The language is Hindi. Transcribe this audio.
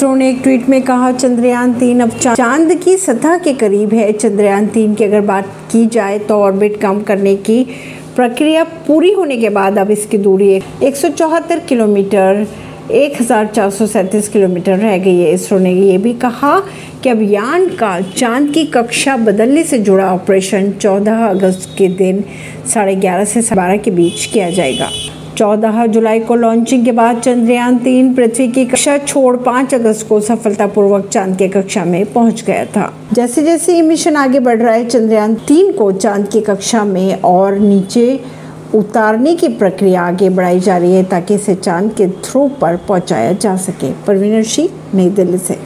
इसरो ने एक ट्वीट में कहा, चंद्रयान तीन अब चाँद की सतह के करीब है। चंद्रयान तीन की अगर बात की जाए तो ऑर्बिट कम करने की प्रक्रिया पूरी होने के बाद अब इसकी दूरी एक सौ चौहत्तर किलोमीटर, एक हज़ार चार सौ सैंतीस किलोमीटर रह गई है। इसरो ने ये भी कहा कि अब यान का चाँद की कक्षा बदलने से जुड़ा ऑपरेशन 14 अगस्त के दिन साढ़े ग्यारह से बारह के बीच किया जाएगा। 14 जुलाई को लॉन्चिंग के बाद चंद्रयान तीन पृथ्वी की कक्षा छोड़ 5 अगस्त को सफलतापूर्वक चाँद के कक्षा में पहुँच गया था। जैसे जैसे ये मिशन आगे बढ़ रहा है, चंद्रयान तीन को चाँद की कक्षा में और नीचे उतारने की प्रक्रिया आगे बढ़ाई जा रही है ताकि इसे चाँद के ध्रुव पर पहुँचाया जा सके। परवीनर सिंह नई दिल्ली से।